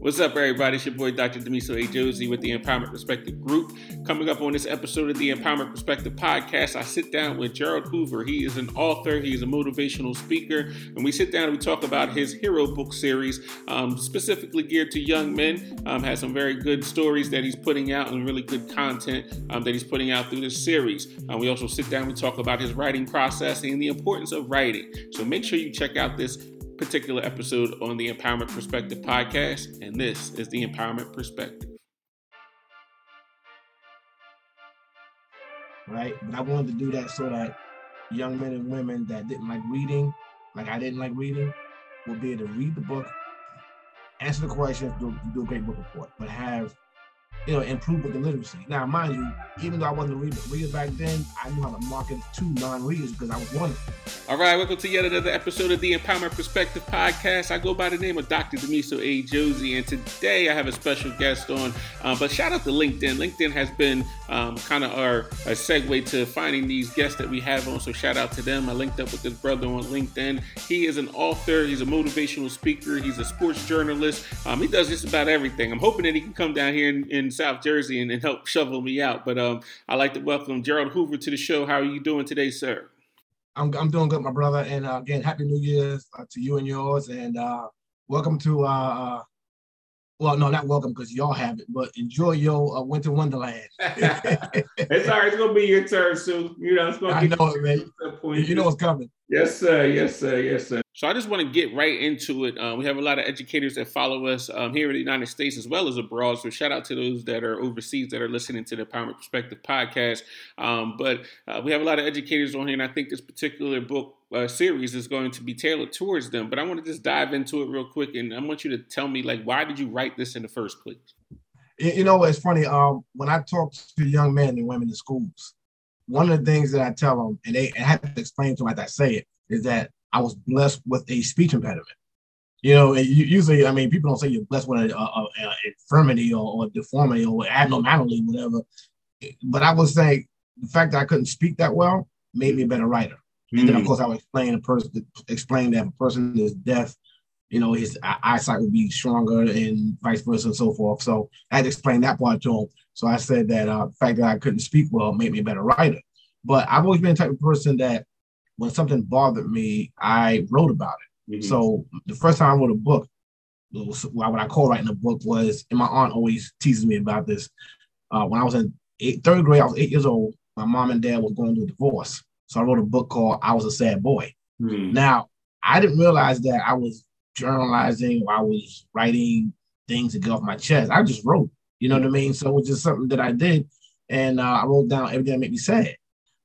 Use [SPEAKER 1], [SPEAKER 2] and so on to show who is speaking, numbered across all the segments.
[SPEAKER 1] What's up, everybody? It's your boy, Dr. Damiso A. Josey with the Empowerment Perspective Group. Coming up on this episode of the Empowerment Perspective Podcast, I sit down with Jerald Hoover. He is an author, he's a motivational speaker, and we sit down and we talk about his hero book series, um, specifically geared to young men. Um, has some very good stories that he's putting out and really good content um, that he's putting out through this series. Uh, we also sit down and we talk about his writing process and the importance of writing. So make sure you check out this particular episode on the Empowerment Perspective podcast, and this is the Empowerment Perspective.
[SPEAKER 2] Right, but I wanted to do that so that young men and women that didn't like reading, like I didn't like reading, will be able to read the book, answer the questions, do, do a great book report, but have you know, improve with the literacy. Now, mind you, even though I wasn't a reader, reader back then, I knew how to market to non-readers because I was one.
[SPEAKER 1] All right, welcome to yet another episode of the Empowerment Perspective Podcast. I go by the name of Dr. Damiso A. Josey, and today I have a special guest on. Uh, but shout out to LinkedIn. LinkedIn has been um, kind of our, segue to finding these guests that we have on. So shout out to them. I linked up with this brother on LinkedIn. He is an author. He's a motivational speaker. He's a sports journalist. Um, he does just about everything. I'm hoping that he can come down here and, in South Jersey and, and help shovel me out. But um, I'd like to welcome Jerald Hoover to the show. How are you doing today, sir?
[SPEAKER 2] I'm, I'm doing good, my brother. And uh, again, happy New Year's uh, to you and yours. And uh, welcome to, uh, uh well, no, not welcome because y'all have it, but enjoy your uh, winter wonderland.
[SPEAKER 1] it's all right. It's gonna be your turn soon. You know, it's gonna.
[SPEAKER 2] I know it, man. You know what's coming.
[SPEAKER 1] Yes, sir. Yes, sir. Yes, sir. So I just want to get right into it. Uh, we have a lot of educators that follow us um, here in the United States as well as abroad. So shout out to those that are overseas that are listening to the Empowerment Perspective podcast. Um, but uh, we have a lot of educators on here, and I think this particular book uh, series is going to be tailored towards them. But I want to just dive into it real quick, and I want you to tell me like why did you write this in the first place?
[SPEAKER 2] You know, it's funny. Um, when I talk to young men and women in schools, one of the things that I tell them, and they and I have to explain to them as I say it, is that I was blessed with a speech impediment. You know, usually, I mean, people don't say you're blessed with an infirmity or, or deformity or abnormality, whatever. But I would say the fact that I couldn't speak that well made me a better writer. Mm-hmm. And then, of mm. course, I would explain a person, explain that if a person is deaf, you know, his eyesight would be stronger and vice versa and so forth. So I had to explain that part to him. So I said that uh, the fact that I couldn't speak well made me a better writer. But I've always been the type of person that when something bothered me, I wrote about it. Mm-hmm. So the first time I wrote a book, was, what I call writing a book was, and my aunt always teases me about this. Uh, when I was in eight, third grade, I was eight years old. My mom and dad were going through a divorce, so I wrote a book called "I Was a Sad Boy." Mm-hmm. Now I didn't realize that I was journalizing or I was writing things to get off my chest. I just wrote, you know what I mean? So it was just something that I did, and uh, I wrote down everything that made me sad.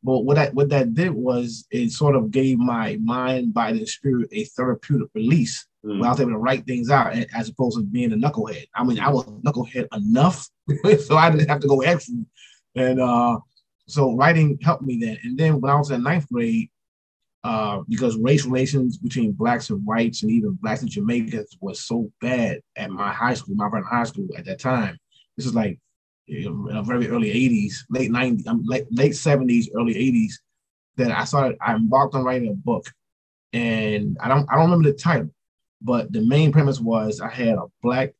[SPEAKER 2] But what that what that did was it sort of gave my mind, body, and spirit a therapeutic release. Mm. Where I was able to write things out as opposed to being a knucklehead. I mean, I was knucklehead enough, so I didn't have to go extra. And uh, so writing helped me then. And then when I was in ninth grade, uh, because race relations between blacks and whites and even blacks and Jamaicans was so bad at my high school, my friend high school at that time. This is like in the very early 80s, late 90s, um, late, late 70s, early 80s, that I started, I embarked on writing a book. And I don't I don't remember the title, but the main premise was I had a black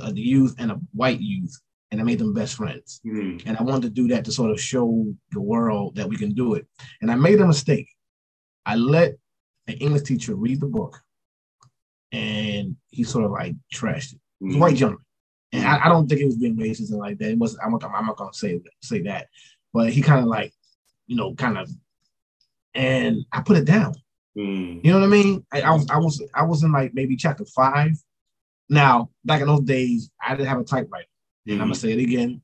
[SPEAKER 2] a youth and a white youth, and I made them best friends. Mm-hmm. And I wanted to do that to sort of show the world that we can do it. And I made a mistake. I let an English teacher read the book, and he sort of like trashed it. He was white mm-hmm. gentleman. And I, I, don't think it was being racist and like that. It was I'm not, I'm not gonna say say that, but he kind of like, you know, kind of, and I put it down. Mm. You know what I mean? I, I, was I was I was in like maybe chapter five. Now back in those days, I didn't have a typewriter, mm. and I'm gonna say it again,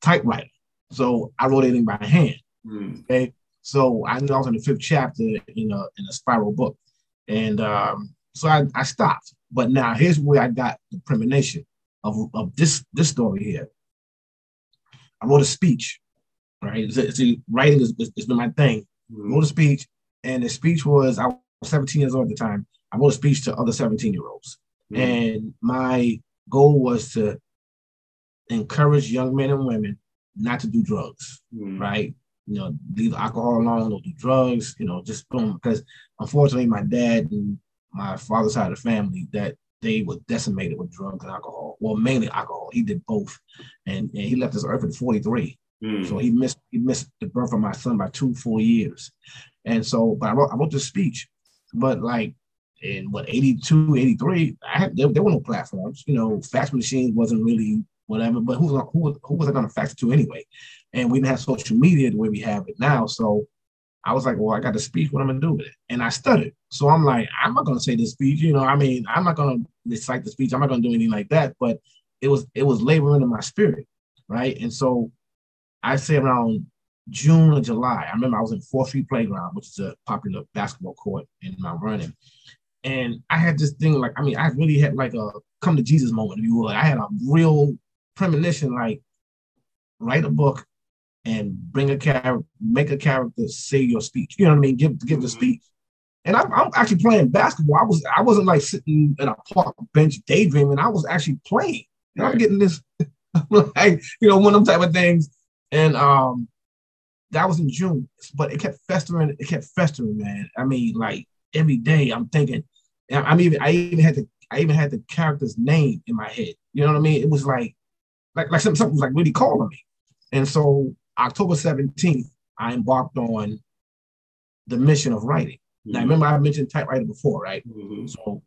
[SPEAKER 2] typewriter. So I wrote it by hand. Mm. Okay, so I knew I was in the fifth chapter in a in a spiral book, and um, so I, I stopped. But now here's where I got the premonition of, of this this story here. I wrote a speech, right? See, writing has, has been my thing. Mm-hmm. wrote a speech, and the speech was I was 17 years old at the time. I wrote a speech to other 17 year olds, mm-hmm. and my goal was to encourage young men and women not to do drugs, mm-hmm. right? You know, leave alcohol alone, don't do drugs, you know, just boom. Because unfortunately, my dad and my father's side of the family, that they were decimated with drugs and alcohol. Well, mainly alcohol. He did both, and, and he left this earth at 43. Mm. So he missed he missed the birth of my son by two full years. And so, but I wrote I wrote this speech, but like in what 82, 83, I had there, there were no platforms. You know, fax machines wasn't really whatever. But who who who was I going to fax it to anyway? And we didn't have social media the way we have it now. So I was like, well, I got to speak. What I'm gonna do with it? And I stuttered. So I'm like, I'm not gonna say this speech. You know, I mean, I'm not gonna recite the speech. I'm not gonna do anything like that. But it was it was laboring in my spirit, right? And so I say around June or July. I remember I was in Fourth Street Playground, which is a popular basketball court in Mount Vernon. And I had this thing like, I mean, I really had like a come to Jesus moment, if you will. I had a real premonition, like write a book and bring a character, make a character say your speech. You know what I mean? Give give the mm-hmm. speech. And I'm, I'm actually playing basketball. I was I wasn't like sitting in a park bench daydreaming. I was actually playing. And I'm getting this, like you know, one of them type of things. And um, that was in June, but it kept festering. It kept festering, man. I mean, like every day, I'm thinking. I'm even. I even had the. I even had the character's name in my head. You know what I mean? It was like, like, like something, something was like really calling me. And so October 17th, I embarked on the mission of writing. Mm-hmm. Now, remember I mentioned typewriter before, right? Mm-hmm. So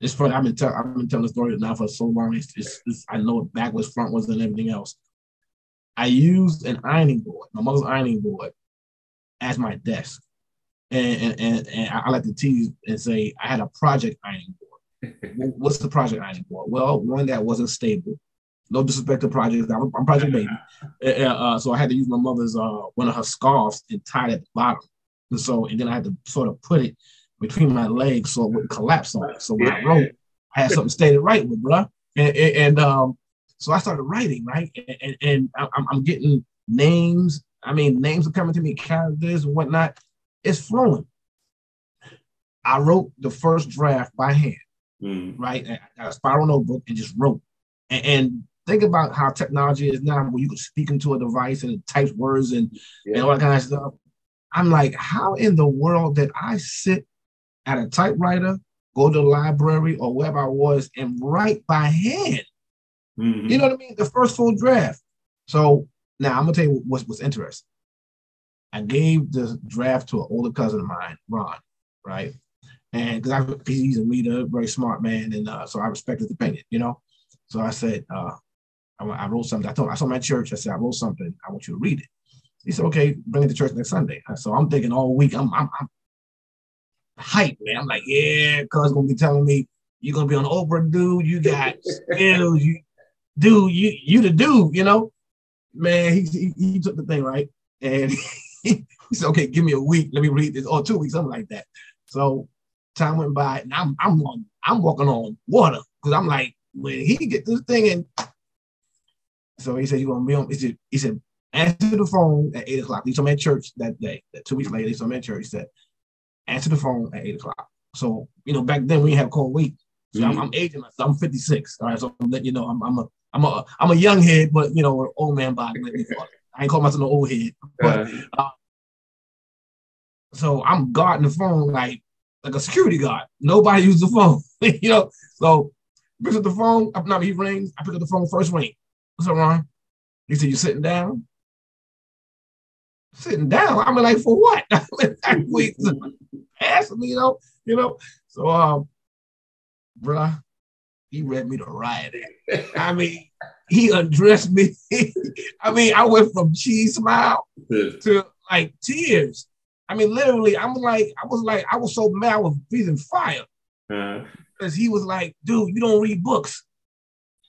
[SPEAKER 2] it's funny. I've been, tell, I've been telling the story now for so long. It's, it's, it's, I know back was front was and everything else. I used an ironing board, my mother's ironing board, as my desk. And, and, and I like to tease and say I had a project ironing board. What's the project ironing board? Well, one that wasn't stable. No disrespect to project. I'm, I'm project baby. Uh, so I had to use my mother's uh, one of her scarves and tie it at the bottom. And so, and then I had to sort of put it between my legs so it wouldn't collapse on it. So when I wrote, I had something stay right with, bro. And, and, and um, so I started writing, right? And, and I'm, I'm getting names. I mean, names are coming to me, characters and whatnot. It's flowing. I wrote the first draft by hand, mm. right? I got a spiral notebook and just wrote. And, and, think about how technology is now, where you can speak into a device and it types words and, yeah. and all that kind of stuff. I'm like, how in the world did I sit at a typewriter, go to the library or wherever I was, and write by hand? Mm-hmm. You know what I mean? The first full draft. So now I'm gonna tell you what's what's interesting. I gave the draft to an older cousin of mine, Ron, right? And because he's a reader, very smart man, and uh, so I respect his opinion, you know. So I said, uh, I, I, wrote something. I told I told my church, I said, I wrote something. I want you to read it. He said, okay, bring it to church next Sunday. So I'm thinking all week, I'm I'm, I'm hyped, man. I'm like, yeah, cuz gonna be telling me you're gonna be on Oprah, dude. You got skills, you dude, you you the dude, you know. Man, he, he, he took the thing right, and he, said, "Okay, give me a week, let me read this, or two weeks, something like that." So time went by, and I'm I'm on, I'm walking on water because I'm like, when he get this thing, and so he said, You're gonna be on?" He said, "He said answer the phone at eight o'clock." He told me at church that day. That two weeks later, he told me at church. He said, "Answer the phone at eight o'clock." So you know, back then we didn't have cold week. So mm-hmm. I'm, I'm aging myself. I'm 56. All right, so I'm letting you know I'm, I'm a I'm a I'm a young head, but you know, old man body. I ain't call myself an old head. But uh, so I'm guarding the phone like like a security guard. Nobody uses the phone, you know. So pick up the phone. I, no, he rings. I pick up the phone first ring. What's up, Ron? He said, "You sitting down?" Sitting down. I mean, like for what? Asking me, you know, you know. So, um, bruh, he read me the riot act. I mean, he undressed me. I mean, I went from cheese smile to like tears. I mean, literally, I'm like, I was like, I was so mad, I was breathing fire. Uh-huh. Because he was like, dude, you don't read books.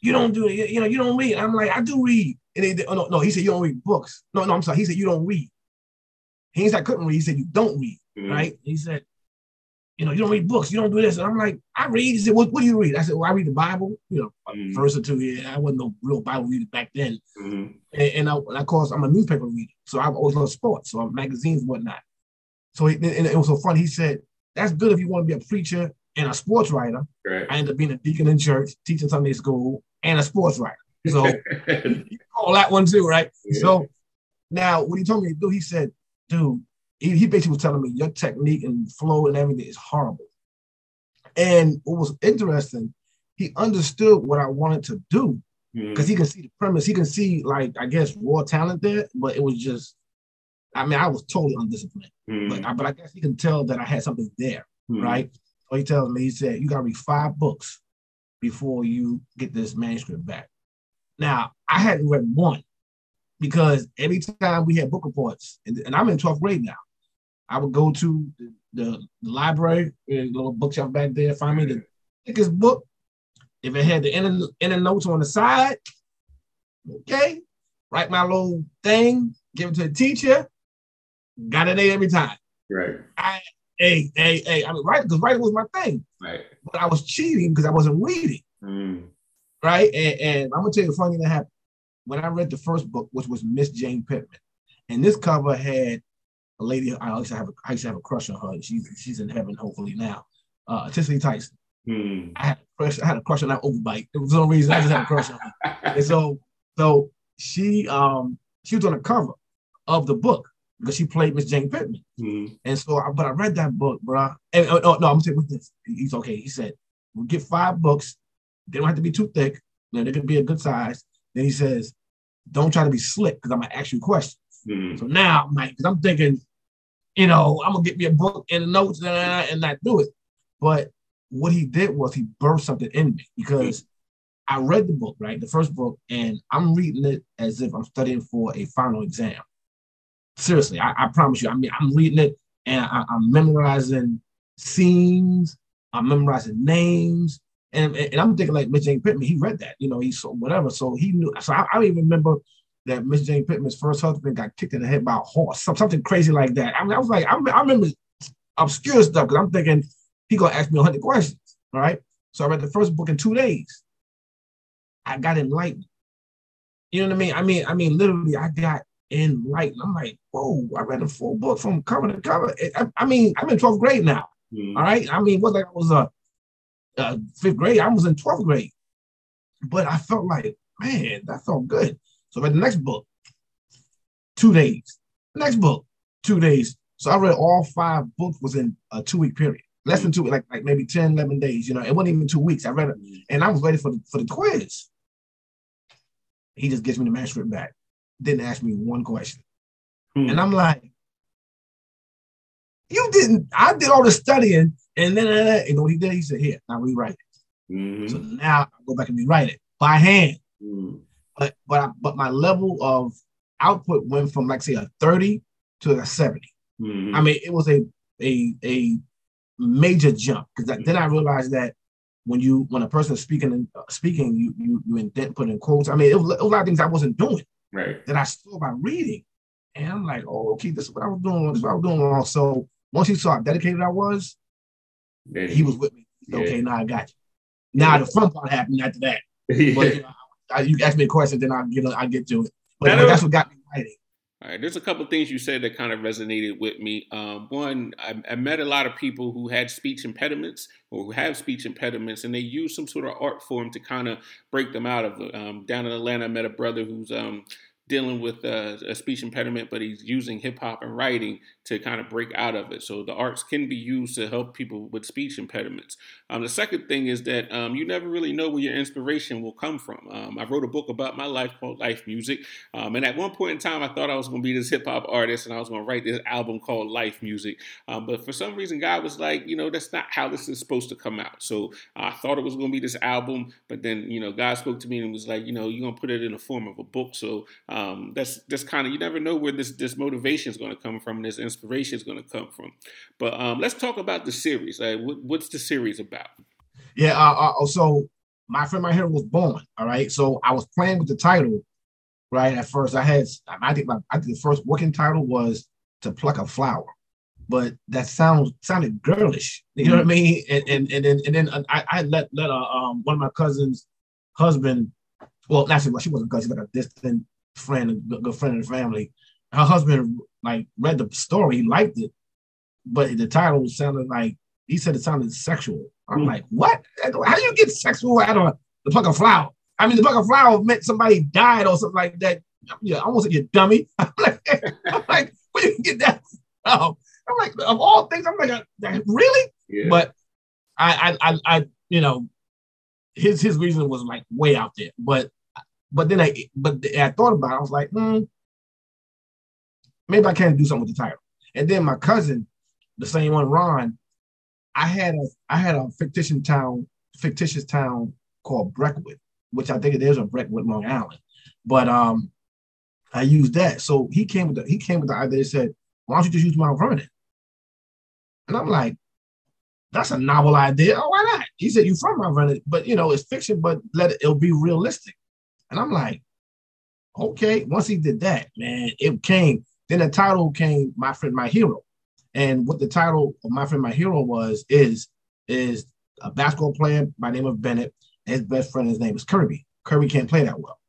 [SPEAKER 2] You don't do it, you know, you don't read. I'm like, I do read. And they, oh, no, no, he said, you don't read books. No, no, I'm sorry. He said, you don't read. He said, I couldn't read. He said, you don't read, mm-hmm. right? He said, you know, you don't read books, you don't do this. And I'm like, I read. He said, what, what do you read? I said, well, I read the Bible, you know, mm-hmm. first or two years. I wasn't no real Bible reader back then. Mm-hmm. And, and, I, and of course, I'm a newspaper reader. So I've always loved sports, so magazines and whatnot. So he, and it was so funny. He said, that's good if you want to be a preacher and a sports writer. Right. I ended up being a deacon in church, teaching Sunday school, and a sports writer. So you call that one too, right? Yeah. So now, what he told me to do, he said, dude, he, he basically was telling me your technique and flow and everything is horrible. And what was interesting, he understood what I wanted to do because he can see the premise. He can see like I guess raw talent there, but it was just. I mean, I was totally undisciplined, mm. but I, but I guess he can tell that I had something there, mm. right? So he tells me, he said, "You got to read five books before you get this manuscript back." Now, I hadn't read one because every time we had book reports, and, and I'm in 12th grade now, I would go to the, the, the library, a little bookshelf back there, find me the thickest book. If it had the inner, inner notes on the side, okay, write my little thing, give it to the teacher, got it every time.
[SPEAKER 1] Right.
[SPEAKER 2] I, hey, hey, hey, I mean, right, because writing was my thing.
[SPEAKER 1] Right.
[SPEAKER 2] But I was cheating because I wasn't reading.
[SPEAKER 1] Mm.
[SPEAKER 2] Right. And, and I'm gonna tell you a funny thing that happened. When I read the first book, which was Miss Jane Pittman, and this cover had a lady I used to have a, I used to have a crush on her. She's she's in heaven hopefully now. Uh, Cicely Tyson.
[SPEAKER 1] Hmm.
[SPEAKER 2] I had a crush. I had a crush on that overbite. There was no reason. I just had a crush on her. and so so she um she was on the cover of the book because she played Miss Jane Pittman.
[SPEAKER 1] Hmm.
[SPEAKER 2] And so, I, but I read that book, bro. And oh, no, I'm gonna say with this. He's okay. He said we'll get five books. They don't have to be too thick. You know, they can be a good size. Then he says, don't try to be slick because I'm gonna ask you questions.
[SPEAKER 1] Mm-hmm.
[SPEAKER 2] So now, Mike, because I'm thinking, you know, I'm gonna get me a book and notes and, and not do it. But what he did was he birthed something in me because mm-hmm. I read the book, right? The first book, and I'm reading it as if I'm studying for a final exam. Seriously, I, I promise you. I mean, I'm reading it and I, I'm memorizing scenes, I'm memorizing names, and, and I'm thinking like Miss Jane Pittman, he read that, you know, he saw whatever. So he knew. So I, I even remember that Miss Jane Pittman's first husband got kicked in the head by a horse, something crazy like that. I mean, I was like, I, I remember obscure stuff because I'm thinking he gonna ask me hundred questions. All right. So I read the first book in two days. I got enlightened. You know what I mean? I mean, I mean, literally, I got enlightened. I'm like, whoa! I read a full book from cover to cover. I, I mean, I'm in 12th grade now. Mm. All right. I mean, what like I was a uh, uh, fifth grade. I was in 12th grade, but I felt like, man, that felt good. So I read the next book, two days. Next book, two days. So I read all five books was in a two week period. Less than two, like like maybe 10, 11 days. You know, it wasn't even two weeks. I read it and I was ready for the, for the quiz. He just gives me the manuscript back. Didn't ask me one question. Hmm. And I'm like, you didn't, I did all the studying. And then, you know what he did? He said, here, now rewrite it.
[SPEAKER 1] Mm-hmm.
[SPEAKER 2] So now I go back and rewrite it by hand.
[SPEAKER 1] Mm-hmm
[SPEAKER 2] but but I, but my level of output went from like say a 30 to a 70.
[SPEAKER 1] Mm-hmm.
[SPEAKER 2] I mean, it was a a a major jump because mm-hmm. then I realized that when you when a person is speaking uh, speaking, you you you indent put in quotes. I mean, it was, it was, a lot of things I wasn't doing.
[SPEAKER 1] Right.
[SPEAKER 2] That I saw by reading, and I'm like, oh, okay, this is what I was doing. This is what I was doing wrong. So once he saw how dedicated I was, then, he was with me. Yeah. Okay, now I got you. Now yeah. the fun part happened after that. But, you know, you ask me a question, then I'll get I get to it. But, but that's what got me writing.
[SPEAKER 1] All right, there's a couple things you said that kind of resonated with me. Um, one, I, I, met a lot of people who had speech impediments or who have speech impediments, and they use some sort of art form to kind of break them out of it. Um, down in Atlanta, I met a brother who's um, dealing with a, a speech impediment, but he's using hip hop and writing to kind of break out of it. So the arts can be used to help people with speech impediments. Um, the second thing is that um, you never really know where your inspiration will come from. Um, I wrote a book about my life called Life Music, um, and at one point in time, I thought I was going to be this hip hop artist and I was going to write this album called Life Music. Um, but for some reason, God was like, you know, that's not how this is supposed to come out. So I thought it was going to be this album, but then you know, God spoke to me and was like, you know, you're going to put it in the form of a book. So um, that's that's kind of you never know where this this motivation is going to come from, and this inspiration is going to come from. But um, let's talk about the series. Like, what, what's the series about?
[SPEAKER 2] Yeah. Uh, uh, so my friend, my hero was born. All right. So I was playing with the title. Right at first, I had I think my, I think the first working title was to pluck a flower, but that sounds sounded girlish. You know what I mean? And and and then and then I, I let let uh, um one of my cousins' husband. Well, actually, well, she wasn't cousin, she's like a distant friend, a good friend of the family. Her husband like read the story, he liked it, but the title sounded like he said it sounded sexual. I'm mm. like, what? How do you get sexual out of the pluck of flower? I mean, the pluck of flower meant somebody died or something like that. Yeah, I almost like you dummy. I'm like, I'm like, where you get that from? I'm like, of all things, I'm like, really? Yeah. But I, I, I, I, you know, his his reason was like way out there. But, but then I, but I thought about it. I was like, hmm, maybe I can't do something with the title. And then my cousin, the same one, Ron, I had a I had a fictitious town, fictitious town called Breckwood, which I think it is a Breckwood, Long Island. But um, I used that. So he came with the he came with the idea. He said, "Why don't you just use Mount Vernon?" And I'm like, "That's a novel idea. Oh, why not?" He said, "You from Mount Vernon, but you know it's fiction, but let it it'll be realistic." And I'm like, "Okay." Once he did that, man, it came. Then the title came, "My Friend, My Hero," and what the title of "My Friend, My Hero" was is is a basketball player by name of Bennett. His best friend, his name is Kirby. Kirby can't play that well.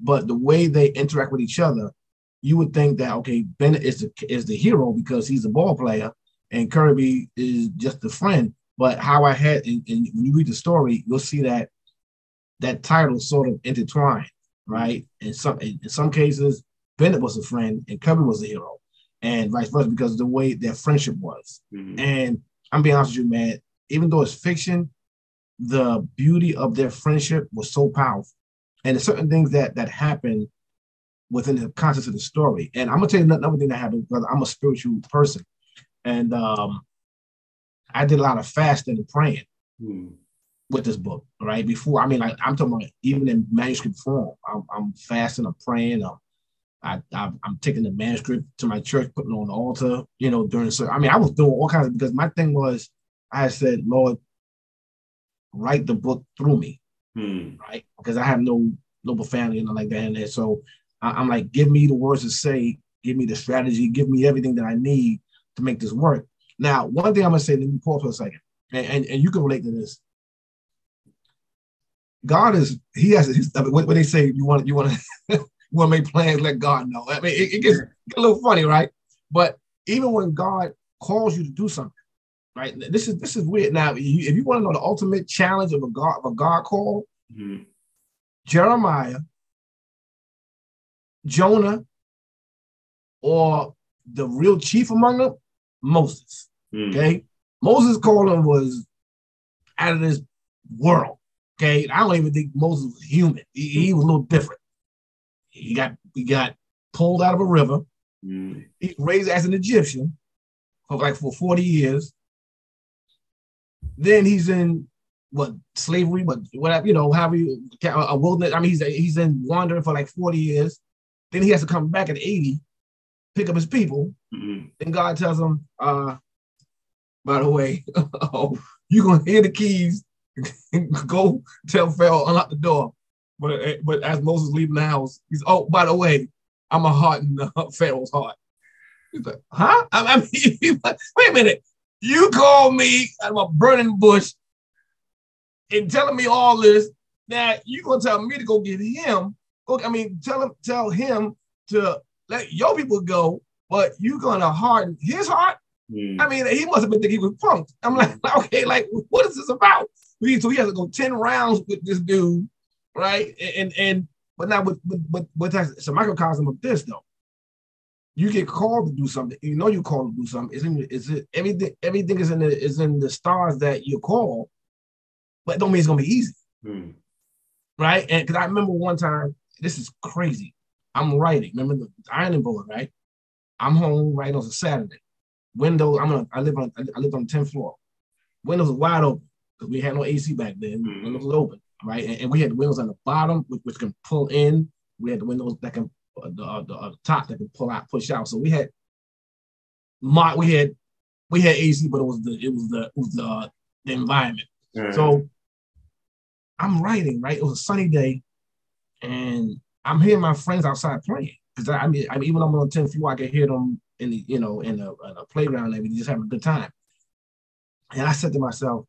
[SPEAKER 2] But the way they interact with each other, you would think that okay, Bennett is the is the hero because he's a ball player, and Kirby is just a friend. But how I had, and, and when you read the story, you'll see that that title sort of intertwined, right? In some in some cases, Bennett was a friend and Kirby was a hero, and vice versa because of the way their friendship was. Mm-hmm. And I'm being honest with you, man. Even though it's fiction, the beauty of their friendship was so powerful and there's certain things that that happened within the context of the story. And I'm gonna tell you another thing that happened because I'm a spiritual person, and um, I did a lot of fasting and praying hmm. With this book. Right before, I mean, like I, am talking about even in manuscript form. I'm, I'm fasting, I'm praying, I'm, I, I, am taking the manuscript to my church, putting it on the altar. You know, during so I mean, I was doing all kinds of because my thing was I said, Lord, write the book through me hmm. right? Because I have no noble family and like that in there. So I, am like, give me the words to say, give me the strategy, give me everything that I need to make this work. Now, one thing I'm gonna say, let me pause for a second, and, and, and you can relate to this. God is He has his, what, what they say. You want you want to you want to make plans. Let God know. I mean, it, it gets a little funny, right? But even when God calls you to do something, right? This is this is weird. Now, if you, you want to know the ultimate challenge of a God of a God call, mm-hmm. Jeremiah, Jonah, or the real chief among them, Moses. Mm-hmm. Okay, Moses' calling was out of this world. Okay, I don't even think Moses was human. He, he was a little different. He got he got pulled out of a river. He raised as an Egyptian for like for 40 years. Then he's in what slavery, but whatever, you know, however you a wilderness. I mean, he's he's in wandering for like 40 years. Then he has to come back at 80, pick up his people. Mm-hmm. And God tells him, uh, by the way, oh, you're gonna hear the keys, go tell Pharaoh, unlock the door. But but as Moses leaving the house, he's oh, by the way, I'm a heart in Pharaoh's heart. He's like, huh? I mean, wait a minute. You call me I'm a burning bush and telling me all this. Now you gonna tell me to go get him. Go, I mean, tell him, tell him to let your people go, but you gonna harden his heart. Mm. I mean, he must have been thinking he was punked. I'm like, okay, like what is this about? So he has to go 10 rounds with this dude, right? And and but now with with with, with it's a microcosm of this though you get called to do something. You know you're called to do something. It's in, it's in, everything. Everything is in the is in the stars that you call, but don't mean it's gonna be easy, hmm. right? And because I remember one time, this is crazy. I'm writing. Remember the ironing board, right? I'm home writing on a Saturday. Windows. I'm on. I live on. I live on the 10th floor. Windows are wide open because we had no AC back then. Hmm. Windows was open, right? And, and, we had the windows on the bottom, which, which can pull in. We had the windows that can the, uh, the, uh, top that can pull out, push out. So we had my we had we had AC, but it was the it was the it was the, uh, the environment. Mm-hmm. So I'm writing, right? It was a sunny day, and I'm hearing my friends outside playing. Because I, I mean, I mean, even though I'm on the 10th floor, I can hear them in the, you know, in a, in playground and just having a good time. And I said to myself,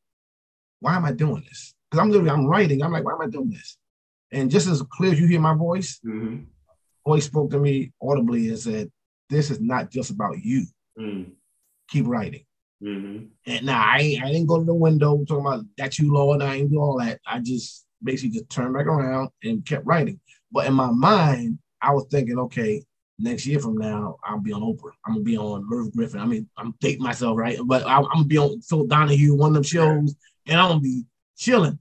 [SPEAKER 2] why am I doing this? Because I'm literally, I'm writing. I'm like, why am I doing this? And just as clear as you hear my voice, mm-hmm voice spoke to me audibly and said, "This is not just about you. Mm. Keep writing." Mm-hmm. And now I I didn't go to the window talking about that you Lord. I ain't do all that. I just basically just turned back around and kept writing. But in my mind, I was thinking, okay, next year from now, I'll be on Oprah. I'm gonna be on Merv Griffin. I mean, I'm dating myself, right? But I, am gonna be on Phil Donahue, one of them shows, and I'm gonna be chilling.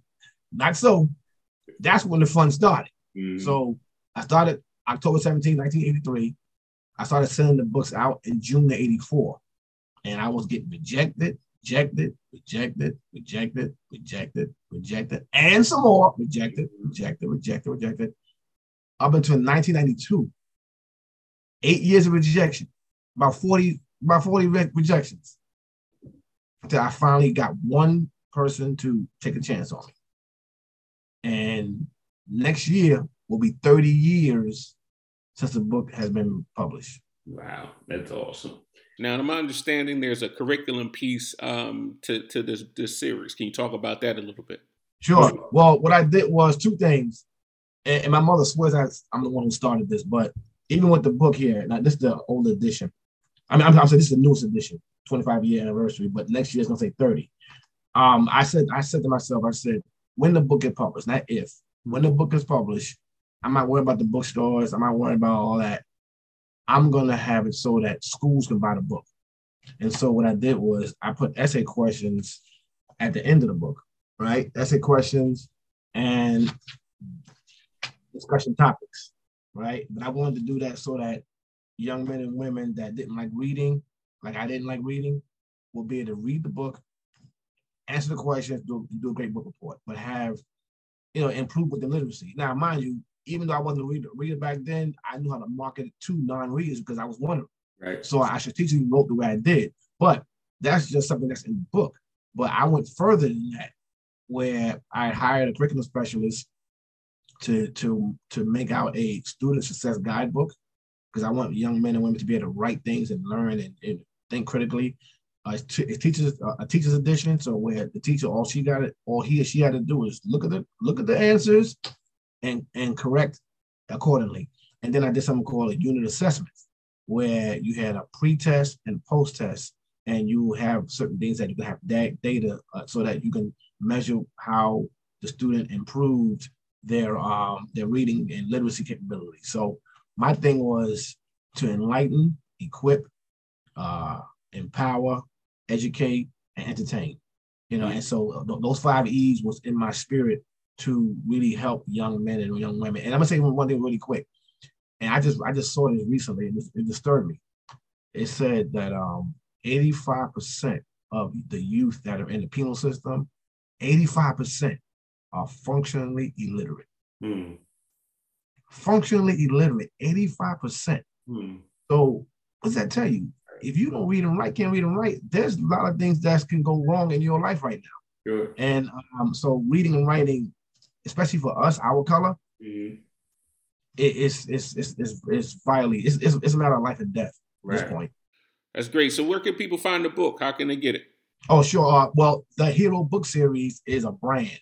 [SPEAKER 2] Not so. That's when the fun started. Mm-hmm. So I started October 17, 1983. I started sending the books out in June of 84. And I was getting rejected, rejected, rejected, rejected, rejected, rejected, and some more rejected, rejected, rejected, rejected, up until 1992. Eight years of rejection, about 40, about 40 rejections. Until I finally got one person to take a chance on me. And next year will be 30 years since the book has been published.
[SPEAKER 1] Wow, that's awesome. Now, to my understanding, there's a curriculum piece um, to, to this, this series. Can you talk about that a little bit?
[SPEAKER 2] Sure. Well, what I did was two things. And, and my mother swears I, I'm the one who started this, but even with the book here, now this is the old edition. I mean, I'm, I'm saying this is the newest edition, 25 year anniversary, but next year it's gonna say 30. Um, I said, I said to myself, I said, when the book get published, not if, when the book is published, I'm not worried about the bookstores. I'm not worried about all that. I'm gonna have it so that schools can buy the book. And so what I did was I put essay questions at the end of the book, right? Essay questions and discussion topics, right? But I wanted to do that so that young men and women that didn't like reading, like I didn't like reading, will be able to read the book, answer the questions, do, do a great book report, but have, you know, improve with the literacy. Now, mind you, even though I wasn't a reader, reader back then, I knew how to market it to non-readers because I was one of them.
[SPEAKER 1] Right.
[SPEAKER 2] So I strategically wrote the way I did. But that's just something that's in the book. But I went further than that, where I hired a curriculum specialist to to to make out a student success guidebook because I want young men and women to be able to write things and learn and, and think critically. It teaches uh, a teacher's edition, so where the teacher all she got it, all he or she had to do is look at the look at the answers and, and correct accordingly. And then I did something called a unit assessment, where you had a pre-test and post-test, and you have certain things that you can have data uh, so that you can measure how the student improved their um, their reading and literacy capability. So my thing was to enlighten, equip, uh, empower, educate, and entertain. You know, and so those five E's was in my spirit to really help young men and young women. And I'm gonna say one thing really quick. And I just I just saw this recently, and it disturbed me. It said that um 85% of the youth that are in the penal system, 85% are functionally illiterate. Mm. Functionally illiterate, 85%. Mm. So what does that tell you? If you don't read and write, can't read and write, there's a lot of things that can go wrong in your life right now. Sure. And um, so reading and writing especially for us, our color, mm-hmm. it, it's, it's, it's, it's, it's vitally, it's, it's, it's, a matter of life and death right. at this point.
[SPEAKER 1] That's great. So where can people find the book? How can they get it?
[SPEAKER 2] Oh, sure. Uh, well, the Hero Book Series is a brand,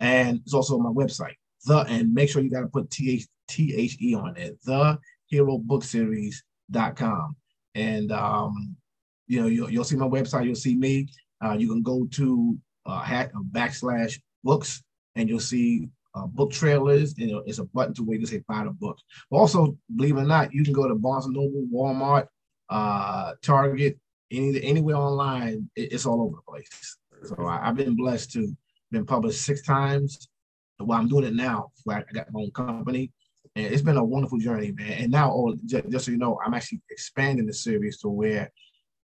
[SPEAKER 2] and it's also on my website. The and make sure you got to put T H T H E on it. The Hero Book Series.com. And um, you know, you'll, you'll see my website, you'll see me. Uh, you can go to uh, hat, backslash books and you'll see uh, book trailers, and it's a button to where you say buy the book. But also, believe it or not, you can go to Barnes and Noble, Walmart, uh, Target, any anywhere online. It, it's all over the place. So I, have been blessed to been published six times. Well, I'm doing it now. I got my own company, and it's been a wonderful journey, man. And now, oh, just, just so you know, I'm actually expanding the series to where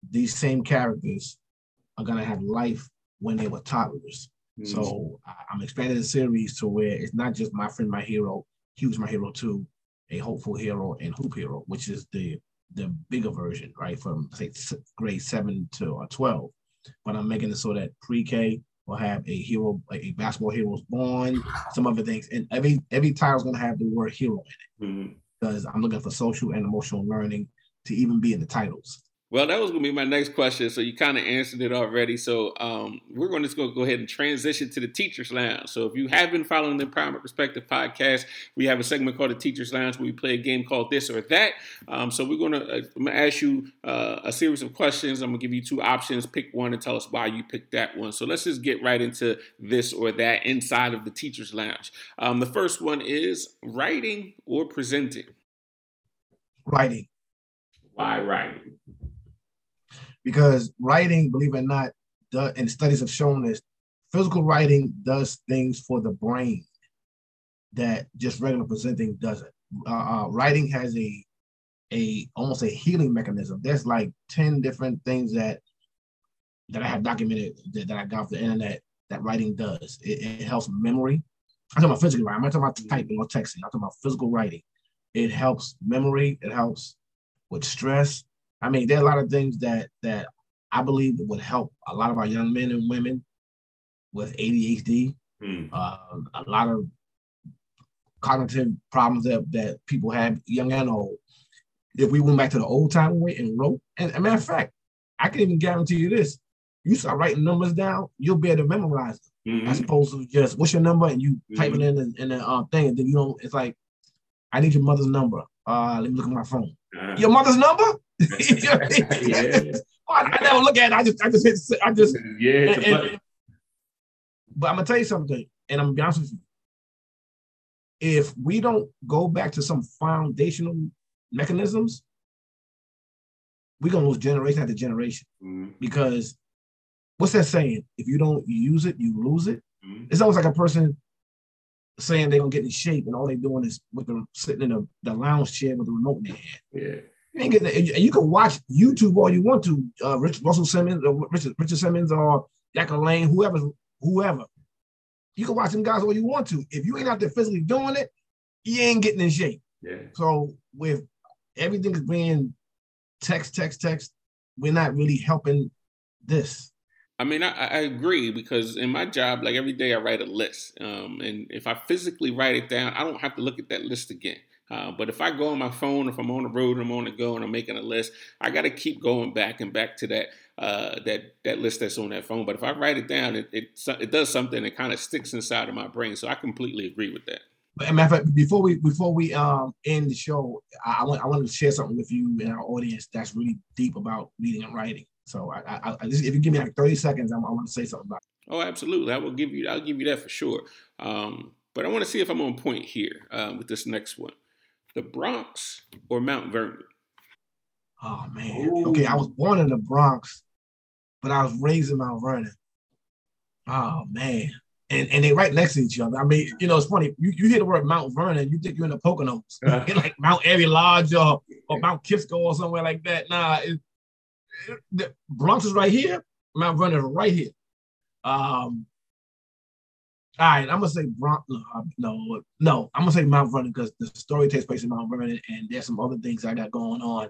[SPEAKER 2] these same characters are gonna have life when they were toddlers. Mm-hmm. So I'm expanding the series to where it's not just my friend, my hero. He was my hero too, a hopeful hero and hoop hero, which is the the bigger version, right, from say grade seven to uh, twelve. But I'm making it so that pre-K will have a hero, a basketball heroes born, some other things, and every every title is gonna have the word hero in it mm-hmm. because I'm looking for social and emotional learning to even be in the titles.
[SPEAKER 1] Well, that was going to be my next question. So you kind of answered it already. So um, we're going to just go ahead and transition to the Teachers Lounge. So if you have been following the Empowerment Perspective podcast, we have a segment called the Teachers Lounge where we play a game called This or That. Um, so we're going to, uh, I'm going to ask you uh, a series of questions. I'm going to give you two options. Pick one and tell us why you picked that one. So let's just get right into this or that inside of the Teachers Lounge. Um, the first one is writing or presenting.
[SPEAKER 2] Writing.
[SPEAKER 1] Why writing?
[SPEAKER 2] Because writing, believe it or not, the, and studies have shown this physical writing does things for the brain that just regular presenting doesn't. Uh, uh, writing has a a almost a healing mechanism. There's like 10 different things that that I have documented that, that I got off the internet that writing does. It, it helps memory. I'm talking about physical writing. I'm not talking about typing or texting. I'm talking about physical writing. It helps memory. It helps with stress. I mean, there are a lot of things that that I believe would help a lot of our young men and women with ADHD. Mm. Uh, a lot of cognitive problems that, that people have, young and old. If we went back to the old time way and wrote, and a matter of fact, I can even guarantee you this: you start writing numbers down, you'll be able to memorize them, mm-hmm. as opposed to just what's your number and you mm-hmm. type it in the, in the uh, thing, and then you know it's like, I need your mother's number. Uh, let me look at my phone. Uh-huh. Your mother's number? yeah. oh, I, never look at it. I just, I just hit, I just, yeah. And, and, but I'm gonna tell you something, and I'm gonna be honest with you. If we don't go back to some foundational mechanisms, we're gonna lose generation after generation. Mm-hmm. Because what's that saying? If you don't use it, you lose it. Mm-hmm. It's almost like a person saying they're gonna get in shape and all they're doing is with them sitting in the, the lounge chair with the remote in their hand. Yeah. You, and you can watch YouTube all you want to, uh, Rich, Russell Simmons, or Richard, Richard Simmons, or Jack LaLanne, whoever, whoever. You can watch them guys all you want to. If you ain't out there physically doing it, you ain't getting in shape. Yeah. So with everything's being text, text, text, we're not really helping this.
[SPEAKER 1] I mean, I, I, agree because in my job, like every day I write a list. Um, and if I physically write it down, I don't have to look at that list again. Uh, but if I go on my phone, if I'm on the road and I'm on the go and I'm making a list, I got to keep going back and back to that uh, that that list that's on that phone. But if I write it down, it it, it does something that kind of sticks inside of my brain. So I completely agree with that.
[SPEAKER 2] But matter of fact, before we before we um end the show, I, I want I want to share something with you and our audience that's really deep about reading and writing. So I, I, I if you give me like thirty seconds, I, I want to say something about. It.
[SPEAKER 1] Oh, absolutely! I will give you I'll give you that for sure. Um, but I want to see if I'm on point here uh, with this next one the Bronx or Mount Vernon?
[SPEAKER 2] Oh man. Ooh. Okay, I was born in the Bronx, but I was raised in Mount Vernon. Oh man. And, and they right next to each other. I mean, you know, it's funny. You, you hear the word Mount Vernon, you think you're in the Poconos, uh like Mount Airy Lodge or, or Mount Kisco or somewhere like that. Nah, it, it, the Bronx is right here. Mount Vernon is right here. Um, all right, I'm gonna say Bron- no, no, I'm gonna say Mount Vernon because the story takes place in Mount Vernon, and there's some other things I got going on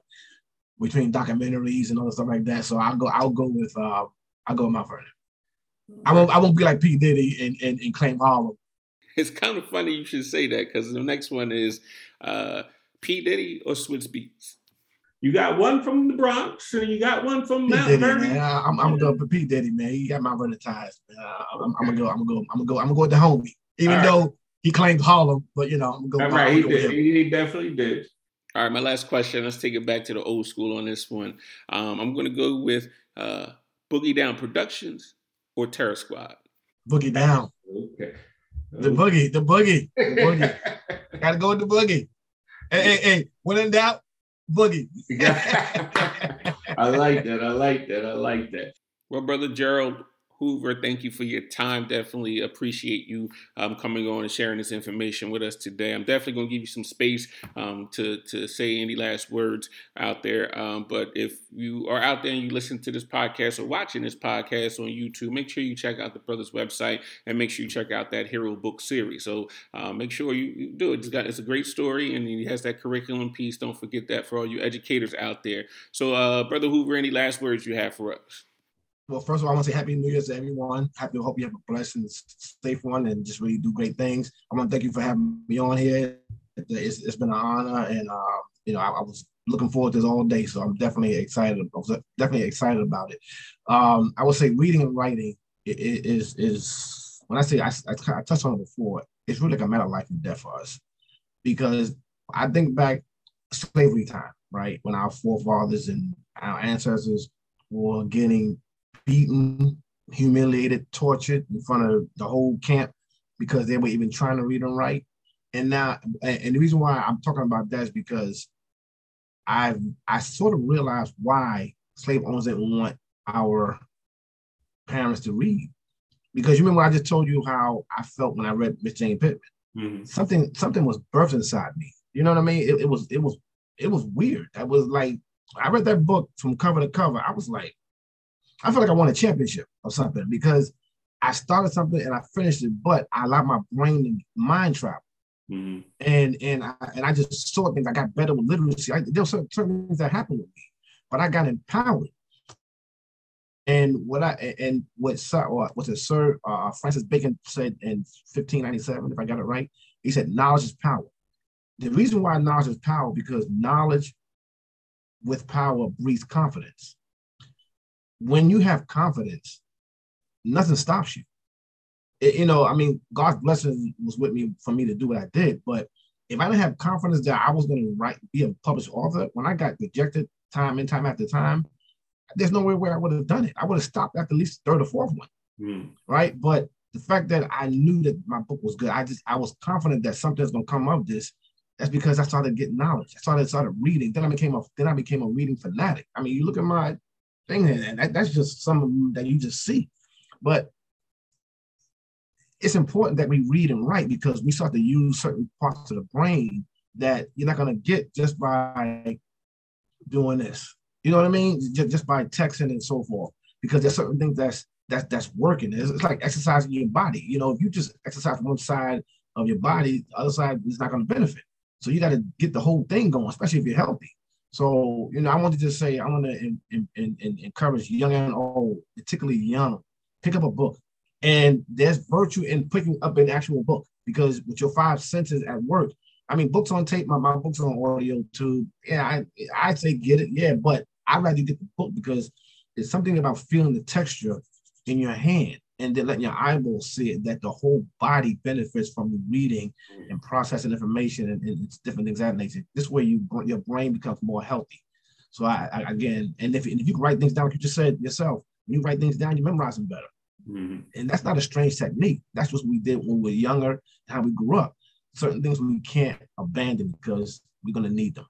[SPEAKER 2] between documentaries and other stuff like that. So I'll go, I'll go with, uh, I'll go with Mount Vernon. I won't, I won't be like P Diddy and, and, and claim Harlem.
[SPEAKER 1] It's kind of funny you should say that because the next one is uh, P Diddy or Swizz Beatz. You got one from the Bronx, and you got one from Mount Diddy, Vernon.
[SPEAKER 2] I'm, I'm, gonna go for P Diddy, man. He got Mount Vernon ties. Uh, I'm, I'm, gonna go. I'm gonna go. I'm gonna go. I'm gonna go with the homie, even All though right. he claims Harlem. But you know, I'm gonna
[SPEAKER 1] go. All right, he did. He definitely did. All right, my last question. Let's take it back to the old school on this one. Um, I'm gonna go with uh, Boogie Down Productions or Terror Squad.
[SPEAKER 2] Boogie Down. Okay. The boogie, the boogie, the boogie. Gotta go with the boogie. Hey, hey, hey, when in doubt, boogie.
[SPEAKER 1] I like that. I like that. I like that. Well, brother Jerald, Hoover, thank you for your time. Definitely appreciate you um, coming on and sharing this information with us today. I'm definitely going to give you some space um, to to say any last words out there. Um, but if you are out there and you listen to this podcast or watching this podcast on YouTube, make sure you check out the brother's website and make sure you check out that Hero Book series. So uh, make sure you, do it. It's, got, it's a great story and he has that curriculum piece. Don't forget that for all you educators out there. So, uh, brother Hoover, any last words you have for us?
[SPEAKER 2] Well, first of all, I want to say Happy New Year to everyone. Happy, hope you have a blessed and safe one, and just really do great things. I want to thank you for having me on here. It's, it's been an honor, and uh, you know, I, I, was looking forward to this all day, so I'm definitely excited. I was definitely excited about it. Um, I would say reading and writing is is when I say I, I, I touched on it before. It's really like a matter of life and death for us, because I think back slavery time, right, when our forefathers and our ancestors were getting beaten, humiliated, tortured in front of the whole camp because they were even trying to read and write. And now, and the reason why I'm talking about that is because I've I sort of realized why slave owners didn't want our parents to read. because you remember I just told you how I felt when I read Miss Jane Pittman. Mm-hmm. Something something was birthed inside me. You know what I mean? It, it was it was it was weird. That was like I read that book from cover to cover. I was like, I feel like I won a championship or something because I started something and I finished it, but I allowed my brain and mind travel. Mm-hmm. And and I and I just saw things. I got better with literacy. I, there were certain, certain things that happened with me, but I got empowered. And what I and what Sir or what's it, Sir uh, Francis Bacon said in 1597, if I got it right, he said, "Knowledge is power." The reason why knowledge is power because knowledge with power breeds confidence. When you have confidence, nothing stops you. It, you know, I mean, God's blessing was with me for me to do what I did. But if I didn't have confidence that I was going to write, be a published author, when I got rejected time and time after time, there's no way where I would have done it. I would have stopped at the least third or fourth one, mm. right? But the fact that I knew that my book was good, I just I was confident that something's going to come of this. That's because I started getting knowledge. I started started reading. Then I became a then I became a reading fanatic. I mean, you look at my thing, and that, that's just some of them that you just see. But it's important that we read and write because we start to use certain parts of the brain that you're not going to get just by doing this. You know what I mean? Just, just by texting and so forth. Because there's certain things that's that's that's working. It's, it's like exercising your body. You know, if you just exercise one side of your body, the other side is not going to benefit. So you got to get the whole thing going, especially if you're healthy. So you know, I want to just say I want to encourage young and old, particularly young, pick up a book. And there's virtue in picking up an actual book because with your five senses at work, I mean, books on tape, my, my books on audio too. Yeah, I I say get it, yeah, but I'd rather get the book because there's something about feeling the texture in your hand and then letting your eyeballs see it that the whole body benefits from reading and processing information and, and different things that nature. This way, you your brain becomes more healthy. So I, I again, and if, and if you can write things down, like you just said yourself, when you write things down, you memorize them better. Mm-hmm. And that's not a strange technique. That's what we did when we were younger, how we grew up. Certain things we can't abandon because we're going to need them.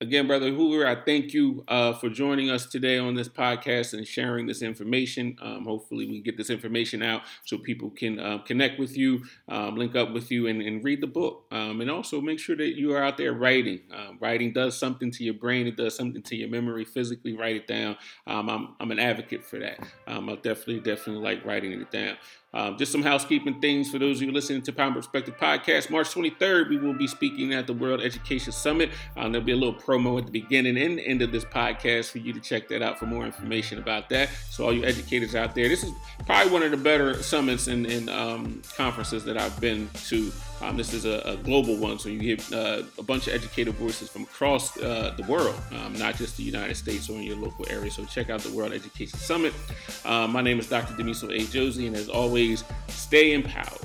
[SPEAKER 1] Again, Brother Hoover, I thank you uh, for joining us today on this podcast and sharing this information. Um, hopefully, we get this information out so people can uh, connect with you, um, link up with you, and, and read the book. Um, and also make sure that you are out there writing. Um, writing does something to your brain, it does something to your memory. Physically, write it down. Um, I'm, I'm an advocate for that. Um, I definitely, definitely like writing it down. Um, just some housekeeping things for those of you listening to Power Perspective Podcast. March 23rd, we will be speaking at the World Education Summit. Um, there'll be a little promo at the beginning and the end of this podcast for you to check that out for more information about that. So, all you educators out there, this is probably one of the better summits and, and um, conferences that I've been to. Um, this is a, a, global one, so you get uh, a bunch of educated voices from across uh, the world, um, not just the United States or in your local area. So check out the World Education Summit. Uh, my name is Dr. Damiso A. Josey, and as always, stay empowered.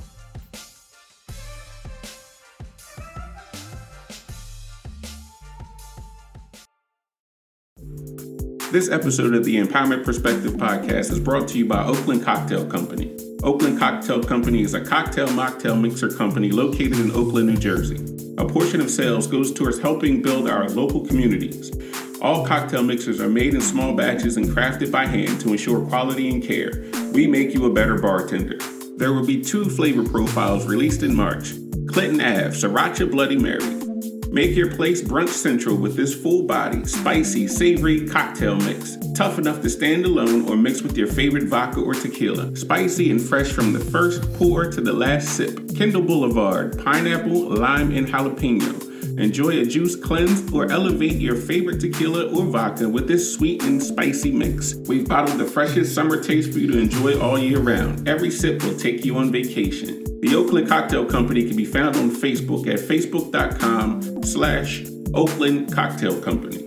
[SPEAKER 1] This episode of the Empowerment Perspective podcast is brought to you by Oakland Cocktail Company. Oakland Cocktail Company is a cocktail mocktail mixer company located in Oakland, New Jersey. A portion of sales goes towards helping build our local communities. All cocktail mixers are made in small batches and crafted by hand to ensure quality and care. We make you a better bartender. There will be two flavor profiles released in March Clinton Ave, Sriracha Bloody Mary, Make your place brunch central with this full body, spicy, savory cocktail mix. Tough enough to stand alone or mix with your favorite vodka or tequila. Spicy and fresh from the first pour to the last sip. Kendall Boulevard, pineapple, lime, and jalapeno. Enjoy a juice cleanse or elevate your favorite tequila or vodka with this sweet and spicy mix. We've bottled the freshest summer taste for you to enjoy all year round. Every sip will take you on vacation. The Oakland Cocktail Company can be found on Facebook at facebook.com slash Oakland Cocktail Company.